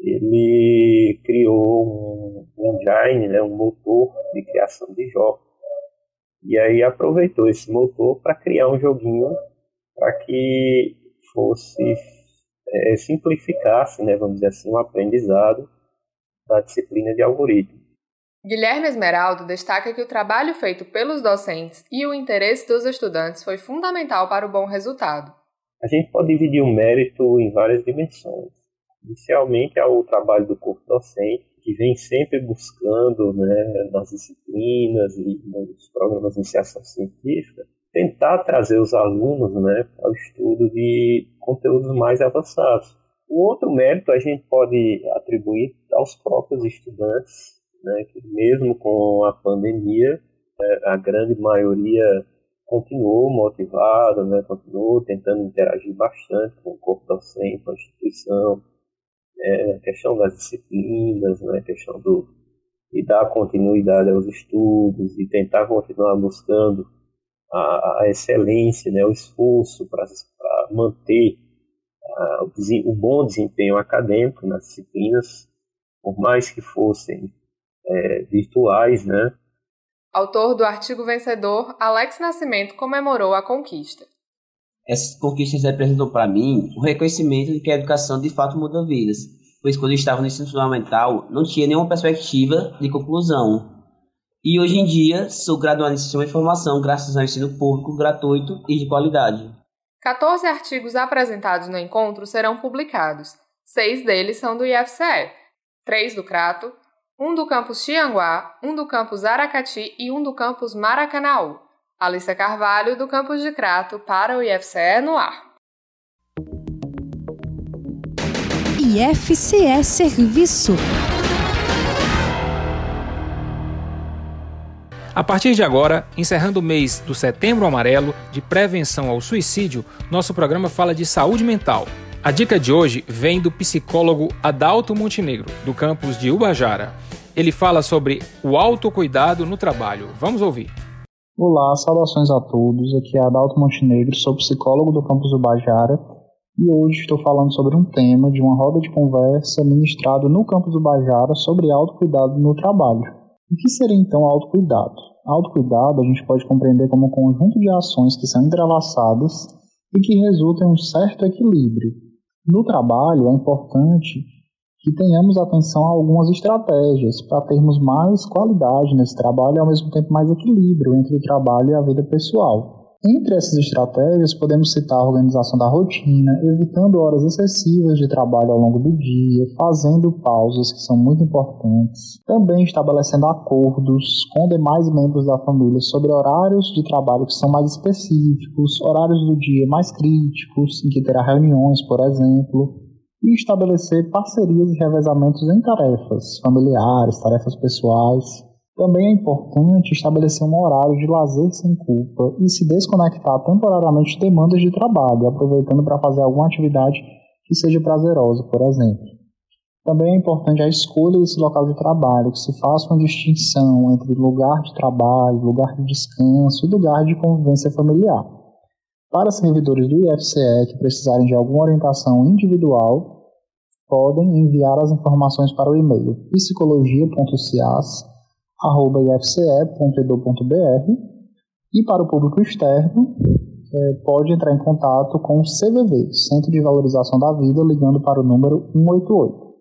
ele criou um engine, né, um motor de criação de jogos. E aí aproveitou esse motor para criar um joguinho para que fosse é, simplificasse, né, vamos dizer assim, o aprendizado da disciplina de algoritmo. Guilherme Esmeraldo destaca que o trabalho feito pelos docentes e o interesse dos estudantes foi fundamental para o bom resultado. A gente pode dividir o mérito em várias dimensões. Inicialmente é o trabalho do corpo docente, que vem sempre buscando, né, nas disciplinas e nos programas de iniciação científica, tentar trazer os alunos né, ao estudo de conteúdos mais avançados. O outro mérito a gente pode atribuir aos próprios estudantes, né, que mesmo com a pandemia, né, a grande maioria continuou motivada, né, continuou tentando interagir bastante com o corpo docente, com a instituição, é, a questão das disciplinas, né, a questão do, de dar continuidade aos estudos e tentar continuar buscando a, a excelência, né, o esforço para manter a, o, o, bom desempenho acadêmico nas disciplinas, por mais que fossem é, virtuais, né? Autor do artigo vencedor, Alex Nascimento comemorou a conquista. Essas conquistas representam para mim o reconhecimento de que a educação de fato muda vidas, pois quando eu estava no ensino fundamental não tinha nenhuma perspectiva de conclusão, e hoje em dia sou graduado em Sistema de Informação graças ao ensino público gratuito e de qualidade. 14 artigos apresentados no encontro serão publicados. Seis deles são do IFCE, três do Crato, um do campus Tianguá, um do campus Aracati e um do campus Maracanaú. Alissa Carvalho, do campus de Crato, para o IFCE no ar. IFCE Serviço A partir de agora, encerrando o mês do Setembro Amarelo de prevenção ao suicídio, nosso programa fala de saúde mental. A dica de hoje vem do psicólogo Adalto Montenegro, do campus de Ubajara. Ele fala sobre o autocuidado no trabalho. Vamos ouvir. Olá, saudações a todos. Aqui é Adalto Montenegro, sou psicólogo do campus Ubajara e hoje estou falando sobre um tema de uma roda de conversa ministrado no campus Ubajara sobre autocuidado no trabalho. O que seria então autocuidado? Autocuidado a gente pode compreender como um conjunto de ações que são entrelaçadas e que resultam em um certo equilíbrio. No trabalho é importante que tenhamos atenção a algumas estratégias para termos mais qualidade nesse trabalho e ao mesmo tempo mais equilíbrio entre o trabalho e a vida pessoal. Entre essas estratégias, podemos citar a organização da rotina, evitando horas excessivas de trabalho ao longo do dia, fazendo pausas que são muito importantes, também estabelecendo acordos com demais membros da família sobre horários de trabalho que são mais específicos, horários do dia mais críticos, em que terá reuniões, por exemplo, e estabelecer parcerias e revezamentos em tarefas familiares, tarefas pessoais. Também é importante estabelecer um horário de lazer sem culpa e se desconectar temporariamente de demandas de trabalho, aproveitando para fazer alguma atividade que seja prazerosa, por exemplo. Também é importante a escolha desse local de trabalho, que se faça uma distinção entre lugar de trabalho, lugar de descanso e lugar de convivência familiar. Para servidores do IFCE que precisarem de alguma orientação individual, podem enviar as informações para o e-mail psicologia.cias.com ifce.edu.br e para o público externo é, pode entrar em contato com o CVV, Centro de Valorização da Vida, ligando para o número 188.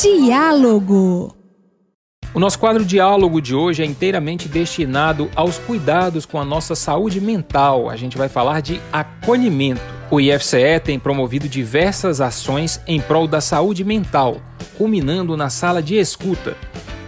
Diálogo o nosso quadro Diálogo de hoje é inteiramente destinado aos cuidados com a nossa saúde mental. A gente vai falar de acolhimento. O IFCE tem promovido diversas ações em prol da saúde mental, culminando na sala de escuta,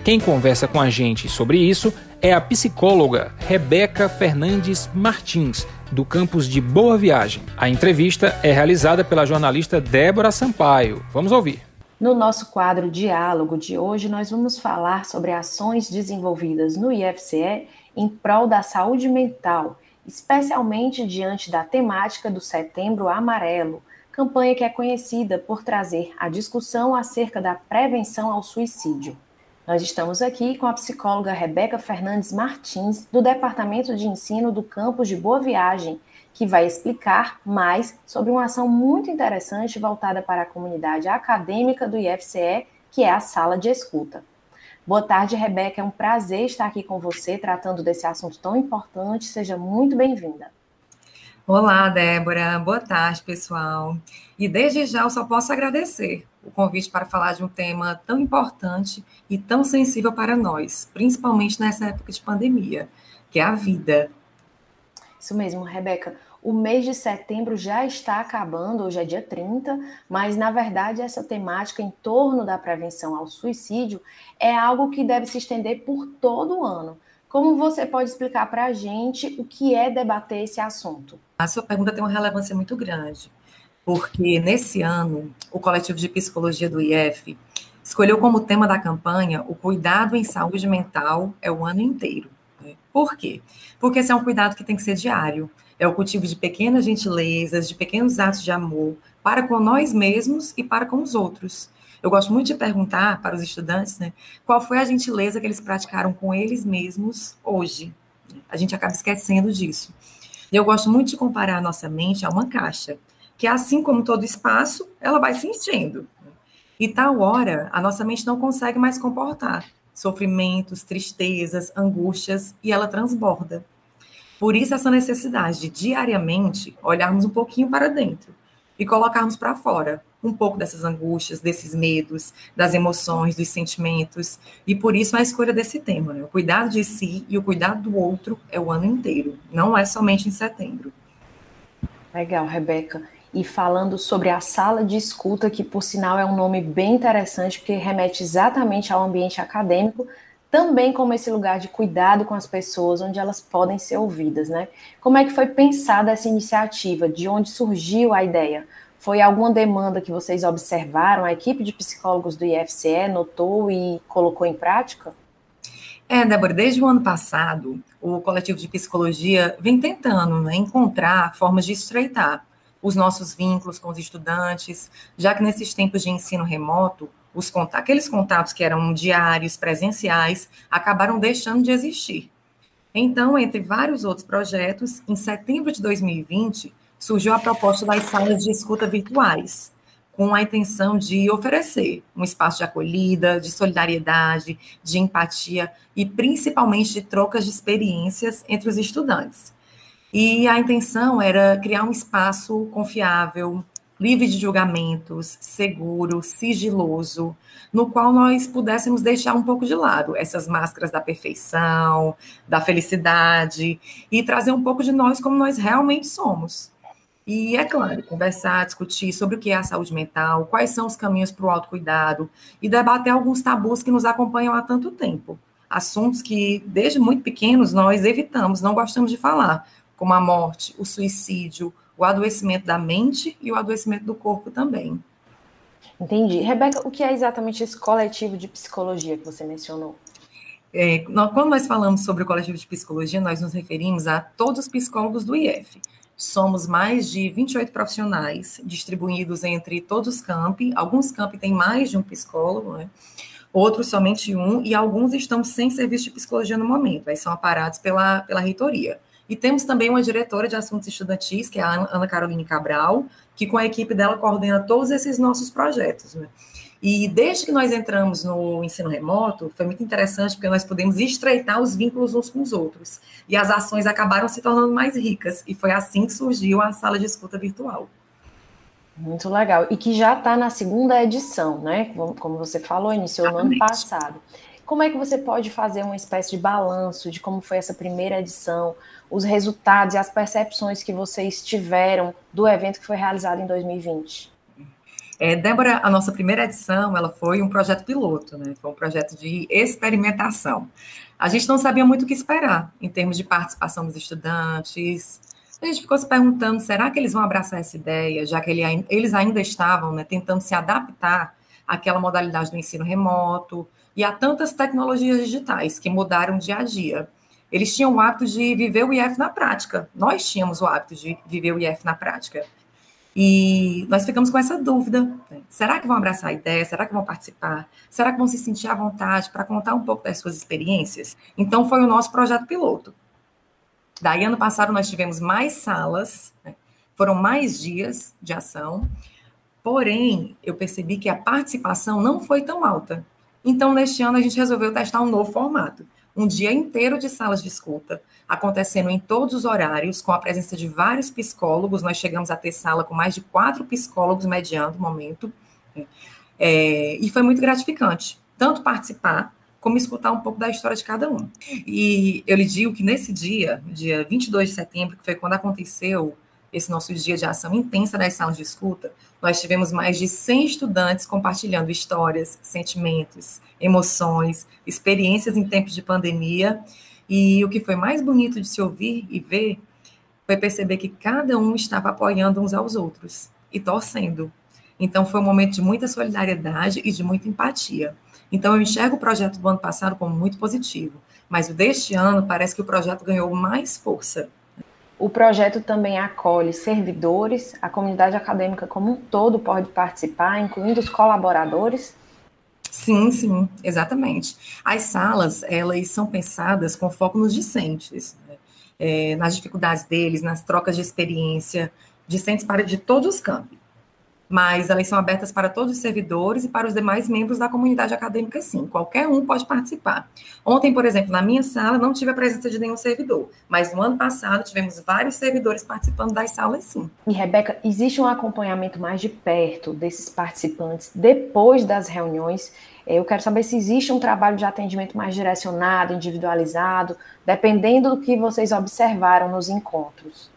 quem conversa com a gente sobre isso é a psicóloga Rebeca Fernandes Martins, do campus de Boa Viagem. A entrevista é realizada pela jornalista Débora Sampaio. Vamos ouvir. No nosso quadro Diálogo de hoje, nós vamos falar sobre ações desenvolvidas no IFCE em prol da saúde mental, especialmente diante da temática do Setembro Amarelo, campanha que é conhecida por trazer a discussão acerca da prevenção ao suicídio. Nós estamos aqui com a psicóloga Rebeca Fernandes Martins, do Departamento de Ensino do Campus de Boa Viagem, que vai explicar mais sobre uma ação muito interessante voltada para a comunidade acadêmica do IFCE, que é a Sala de Escuta. Boa tarde, Rebeca. É um prazer estar aqui com você tratando desse assunto tão importante. Seja muito bem-vinda. Olá, Débora. Boa tarde, pessoal. E desde já eu só posso agradecer o convite para falar de um tema tão importante e tão sensível para nós, principalmente nessa época de pandemia, que é a vida. Isso mesmo, Rebeca. O mês de setembro já está acabando, hoje é dia 30, mas na verdade essa temática em torno da prevenção ao suicídio é algo que deve se estender por todo o ano. Como você pode explicar para a gente o que é debater esse assunto? A sua pergunta tem uma relevância muito grande, porque nesse ano o coletivo de psicologia do IF escolheu como tema da campanha o cuidado em saúde mental é o ano inteiro. Por quê? Porque esse é um cuidado que tem que ser diário. É o cultivo de pequenas gentilezas, de pequenos atos de amor para com nós mesmos e para com os outros. Eu gosto muito de perguntar para os estudantes né, qual foi a gentileza que eles praticaram com eles mesmos hoje. A gente acaba esquecendo disso. Eu gosto muito de comparar a nossa mente a uma caixa, que assim como todo espaço, ela vai se enchendo. E tal hora, a nossa mente não consegue mais comportar sofrimentos, tristezas, angústias, e ela transborda. Por isso, essa necessidade de diariamente olharmos um pouquinho para dentro e colocarmos para fora um pouco dessas angústias, desses medos, das emoções, dos sentimentos. E por isso a escolha desse tema, né? O cuidado de si e o cuidado do outro é o ano inteiro, não é somente em setembro. Legal, Rebeca. E falando sobre a sala de escuta, que por sinal é um nome bem interessante, porque remete exatamente ao ambiente acadêmico, também como esse lugar de cuidado com as pessoas, onde elas podem ser ouvidas, né? Como é que foi pensada essa iniciativa? De onde surgiu a ideia? Foi alguma demanda que vocês observaram? A equipe de psicólogos do IFCE notou e colocou em prática? É, Débora, desde o ano passado, o coletivo de psicologia vem tentando né, encontrar formas de estreitar os nossos vínculos com os estudantes, já que nesses tempos de ensino remoto, os aqueles contatos que eram diários, presenciais, acabaram deixando de existir. Então, entre vários outros projetos, em setembro de 2020, surgiu a proposta das salas de escuta virtuais, com a intenção de oferecer um espaço de acolhida, de solidariedade, de empatia e principalmente de trocas de experiências entre os estudantes. E a intenção era criar um espaço confiável, livre de julgamentos, seguro, sigiloso, no qual nós pudéssemos deixar um pouco de lado essas máscaras da perfeição, da felicidade e trazer um pouco de nós como nós realmente somos. E, é claro, conversar, discutir sobre o que é a saúde mental, quais são os caminhos para o autocuidado e debater alguns tabus que nos acompanham há tanto tempo. Assuntos que, desde muito pequenos, nós evitamos, não gostamos de falar, como a morte, o suicídio, o adoecimento da mente e o adoecimento do corpo também. Entendi. Rebeca, o que é exatamente esse coletivo de psicologia que você mencionou? É, quando nós falamos sobre o coletivo de psicologia, nós nos referimos a todos os psicólogos do IF. Somos mais de 28 profissionais distribuídos entre todos os campi. Alguns campi têm mais de um psicólogo, né? outros somente um, e alguns estão sem serviço de psicologia no momento, aí são aparados pela, pela reitoria. E temos também uma diretora de assuntos estudantis, que é a Ana Caroline Cabral, que com a equipe dela coordena todos esses nossos projetos. Né? E desde que nós entramos no ensino remoto, foi muito interessante porque nós podemos estreitar os vínculos uns com os outros. E as ações acabaram se tornando mais ricas. E foi assim que surgiu a sala de escuta virtual. Muito legal. E que já está na segunda edição, né? Como você falou, iniciou no ano passado. Como é que você pode fazer uma espécie de balanço de como foi essa primeira edição, os resultados e as percepções que vocês tiveram do evento que foi realizado em 2020? É, Débora, a nossa primeira edição, ela foi um projeto piloto, né? Foi um projeto de experimentação. A gente não sabia muito o que esperar em termos de participação dos estudantes. A gente ficou se perguntando, será que eles vão abraçar essa ideia, já que eles ainda estavam né, tentando se adaptar àquela modalidade do ensino remoto, e há tantas tecnologias digitais que mudaram dia a dia. eles tinham o hábito de viver o IF na prática. Nós tínhamos o hábito de viver o IF na prática. E nós ficamos com essa dúvida: né? será que vão abraçar a ideia? Será que vão participar? Será que vão se sentir à vontade para contar um pouco das suas experiências? Então, foi o nosso projeto piloto. Daí, ano passado, nós tivemos mais salas, né? foram mais dias de ação, porém, eu percebi que a participação não foi tão alta. Então, neste ano, a gente resolveu testar um novo formato um dia inteiro de salas de escuta, acontecendo em todos os horários, com a presença de vários psicólogos. Nós chegamos a ter sala com mais de quatro psicólogos mediando o momento. Né? É, e foi muito gratificante, tanto participar como escutar um pouco da história de cada um. E eu lhe digo que nesse dia, dia 22 de setembro, que foi quando aconteceu esse nosso dia de ação intensa das salas de escuta, nós tivemos mais de 100 estudantes compartilhando histórias, sentimentos, emoções, experiências em tempos de pandemia. E o que foi mais bonito de se ouvir e ver foi perceber que cada um estava apoiando uns aos outros e torcendo. Então foi um momento de muita solidariedade e de muita empatia. Então eu enxergo o projeto do ano passado como muito positivo, mas o deste ano parece que o projeto ganhou mais força o projeto também acolhe servidores, a comunidade acadêmica como um todo pode participar, incluindo os colaboradores? Sim, sim, exatamente. As salas, elas são pensadas com foco nos discentes, né? é, nas dificuldades deles, nas trocas de experiência, discentes para de todos os campos mas elas são abertas para todos os servidores e para os demais membros da comunidade acadêmica, sim. Qualquer um pode participar. Ontem, por exemplo, na minha sala, não tive a presença de nenhum servidor, mas no ano passado tivemos vários servidores participando das salas, sim. E, Rebeca, existe um acompanhamento mais de perto desses participantes depois das reuniões? Eu quero saber se existe um trabalho de atendimento mais direcionado, individualizado, dependendo do que vocês observaram nos encontros.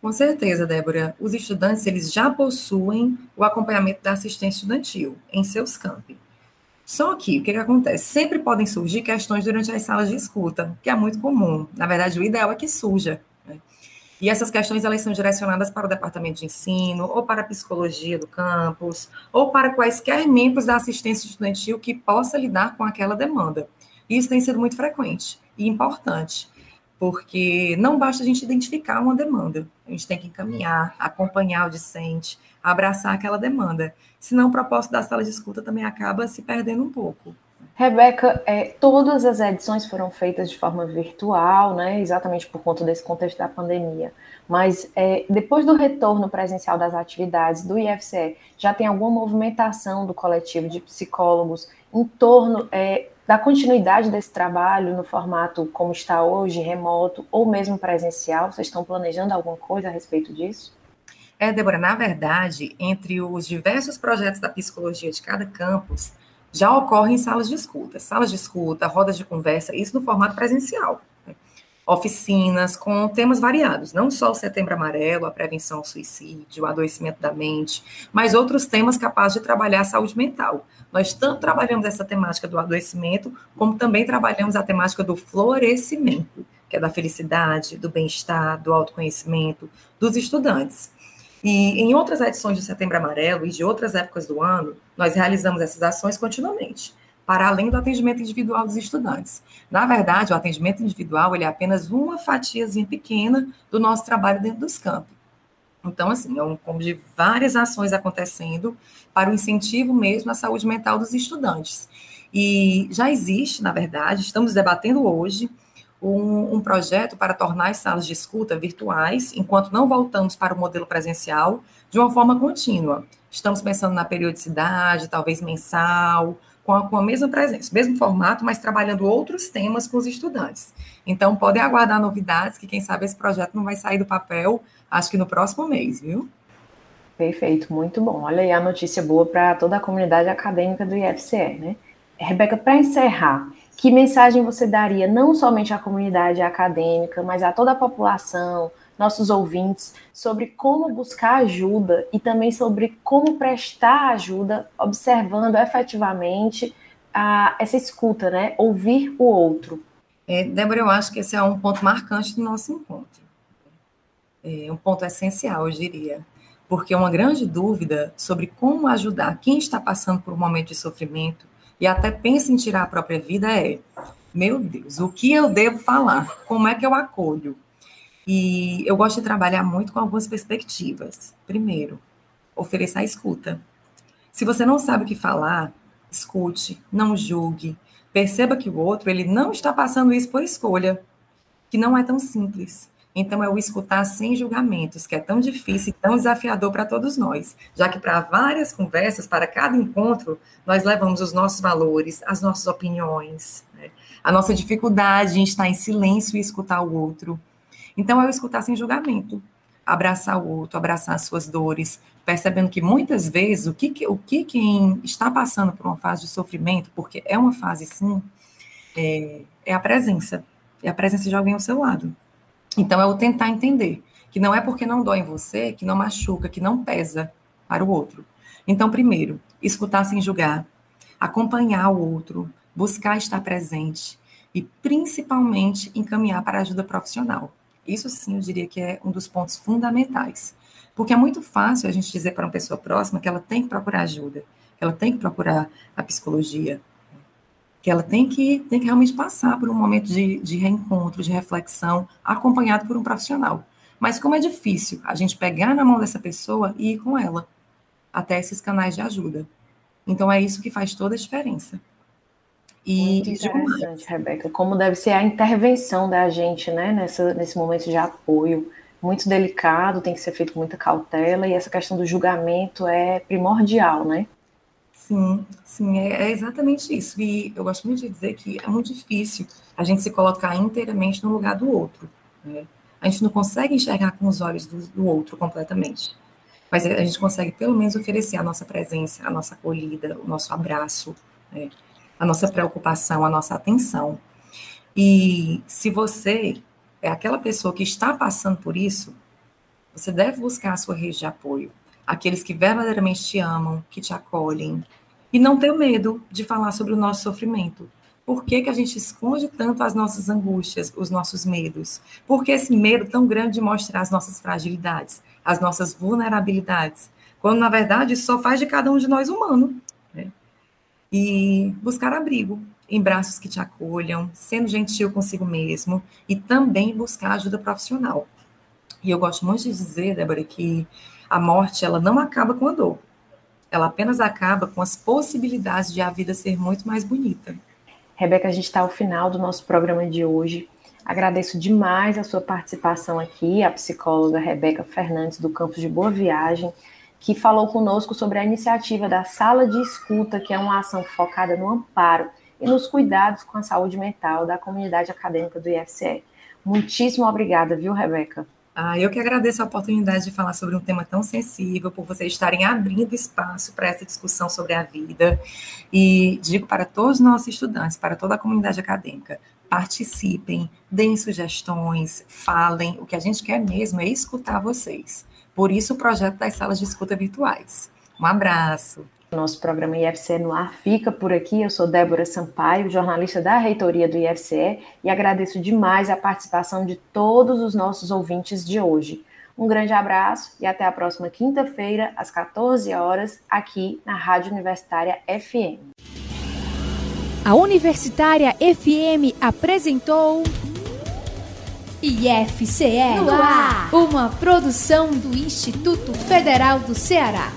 Com certeza, Débora. Os estudantes eles já possuem o acompanhamento da assistência estudantil em seus campi. Só que o que, que acontece? Sempre podem surgir questões durante as salas de escuta, que é muito comum. Na verdade, o ideal é que surja. Né? E essas questões elas são direcionadas para o departamento de ensino, ou para a psicologia do campus, ou para quaisquer membros da assistência estudantil que possa lidar com aquela demanda. Isso tem sido muito frequente e importante porque não basta a gente identificar uma demanda, a gente tem que encaminhar, acompanhar o discente, abraçar aquela demanda. Senão o propósito da sala de escuta também acaba se perdendo um pouco. Rebeca, é, todas as edições foram feitas de forma virtual, né, exatamente por conta desse contexto da pandemia. Mas é, depois do retorno presencial das atividades do IFCE, já tem alguma movimentação do coletivo de psicólogos em torno é, da continuidade desse trabalho no formato como está hoje, remoto ou mesmo presencial? Vocês estão planejando alguma coisa a respeito disso? É, Débora, na verdade, entre os diversos projetos da psicologia de cada campus, já ocorrem salas de escuta, salas de escuta, rodas de conversa, isso no formato presencial oficinas com temas variados, não só o Setembro Amarelo, a prevenção ao suicídio, o adoecimento da mente, mas outros temas capazes de trabalhar a saúde mental. Nós tanto trabalhamos essa temática do adoecimento, como também trabalhamos a temática do florescimento, que é da felicidade, do bem-estar, do autoconhecimento dos estudantes. E em outras edições do Setembro Amarelo e de outras épocas do ano, nós realizamos essas ações continuamente para além do atendimento individual dos estudantes. Na verdade, o atendimento individual ele é apenas uma fatiazinha pequena do nosso trabalho dentro dos campos. Então, assim, é um combo de várias ações acontecendo para o incentivo mesmo à saúde mental dos estudantes. E já existe, na verdade, estamos debatendo hoje um, um, projeto para tornar as salas de escuta virtuais, enquanto não voltamos para o modelo presencial, de uma forma contínua. Estamos pensando na periodicidade, talvez mensal, com a, com a mesma presença, mesmo formato, mas trabalhando outros temas com os estudantes. Então, podem aguardar novidades, que quem sabe esse projeto não vai sair do papel, acho que no próximo mês, viu? Perfeito, muito bom. Olha aí a notícia boa para toda a comunidade acadêmica do IFCE, né? Rebeca, para encerrar, que mensagem você daria não somente à comunidade acadêmica, mas a toda a população, nossos ouvintes sobre como buscar ajuda e também sobre como prestar ajuda, observando efetivamente a, essa escuta, né? Ouvir o outro. É, Débora, eu acho que esse é um ponto marcante do nosso encontro. É um ponto essencial, eu diria. Porque uma grande dúvida sobre como ajudar quem está passando por um momento de sofrimento e até pensa em tirar a própria vida é: meu Deus, o que eu devo falar? Como é que eu acolho? E eu gosto de trabalhar muito com algumas perspectivas. Primeiro, oferecer a escuta. Se você não sabe o que falar, escute, não julgue. Perceba que o outro ele não está passando isso por escolha, que não é tão simples. Então, é o escutar sem julgamentos, que é tão difícil e tão desafiador para todos nós, já que para várias conversas, para cada encontro, nós levamos os nossos valores, as nossas opiniões, né? a nossa dificuldade em estar em silêncio e escutar o outro. Então, é o escutar sem julgamento, abraçar o outro, abraçar as suas dores, percebendo que muitas vezes o que, o que quem está passando por uma fase de sofrimento, porque é uma fase sim, é, é a presença, é a presença de alguém ao seu lado. Então, é o tentar entender que não é porque não dói em você que não machuca, que não pesa para o outro. Então, primeiro, escutar sem julgar, acompanhar o outro, buscar estar presente e, principalmente, encaminhar para ajuda profissional. Isso sim, eu diria que é um dos pontos fundamentais. Porque é muito fácil a gente dizer para uma pessoa próxima que ela tem que procurar ajuda, que ela tem que procurar a psicologia, que ela tem que, tem que realmente passar por um momento de, de reencontro, de reflexão, acompanhado por um profissional. Mas como é difícil a gente pegar na mão dessa pessoa e ir com ela até esses canais de ajuda. Então é isso que faz toda a diferença. E Muito interessante, Rebeca, como deve ser a intervenção da gente, né, nessa, nesse momento de apoio, muito delicado, tem que ser feito com muita cautela, e essa questão do julgamento é primordial, né? Sim, sim, é, é, exatamente isso. E eu gosto muito de dizer que é muito difícil a gente se colocar inteiramente no lugar do outro. Né? A gente não consegue enxergar com os olhos do, do, outro completamente. Mas a gente consegue, pelo menos, oferecer a nossa presença, a nossa acolhida, o nosso abraço, né? A nossa preocupação, a nossa atenção. E se você é aquela pessoa que está passando por isso, você deve buscar a sua rede de apoio aqueles que verdadeiramente te amam, que te acolhem, e não ter medo de falar sobre o nosso sofrimento. Por que, que a gente esconde tanto as nossas angústias, os nossos medos? Por que esse medo tão grande de mostrar as nossas fragilidades, as nossas vulnerabilidades? Quando, na verdade, só faz de cada um de nós humano. E buscar abrigo em braços que te acolham, sendo gentil consigo mesmo e também buscar ajuda profissional. E eu gosto muito de dizer, Débora, que a morte ela não acaba com a dor. Ela apenas acaba com as possibilidades de a vida ser muito mais bonita. Rebeca, a gente está ao final do nosso programa de hoje. Agradeço demais a sua participação aqui, a psicóloga Rebeca Fernandes, do campus de Boa Viagem, que falou conosco sobre a iniciativa da Sala de Escuta, que é uma ação focada no amparo e nos cuidados com a saúde mental da comunidade acadêmica do IFCE. Muitíssimo obrigada, viu, Rebeca? Ah, eu que agradeço a oportunidade de falar sobre um tema tão sensível, por vocês estarem abrindo espaço para essa discussão sobre a vida. E digo para todos os nossos estudantes, para toda a comunidade acadêmica, participem, deem sugestões, falem. O que a gente quer mesmo é escutar vocês. Por isso, o projeto das salas de escuta virtuais. Um abraço. Nosso programa IFCE no ar fica por aqui. Eu sou Débora Sampaio, jornalista da reitoria do IFCE, e agradeço demais a participação de todos os nossos ouvintes de hoje. Um grande abraço e até a próxima quinta-feira, às 14 horas, aqui na Rádio Universitária FM. A Universitária FM apresentou IFCE, uma produção do Instituto Federal do Ceará.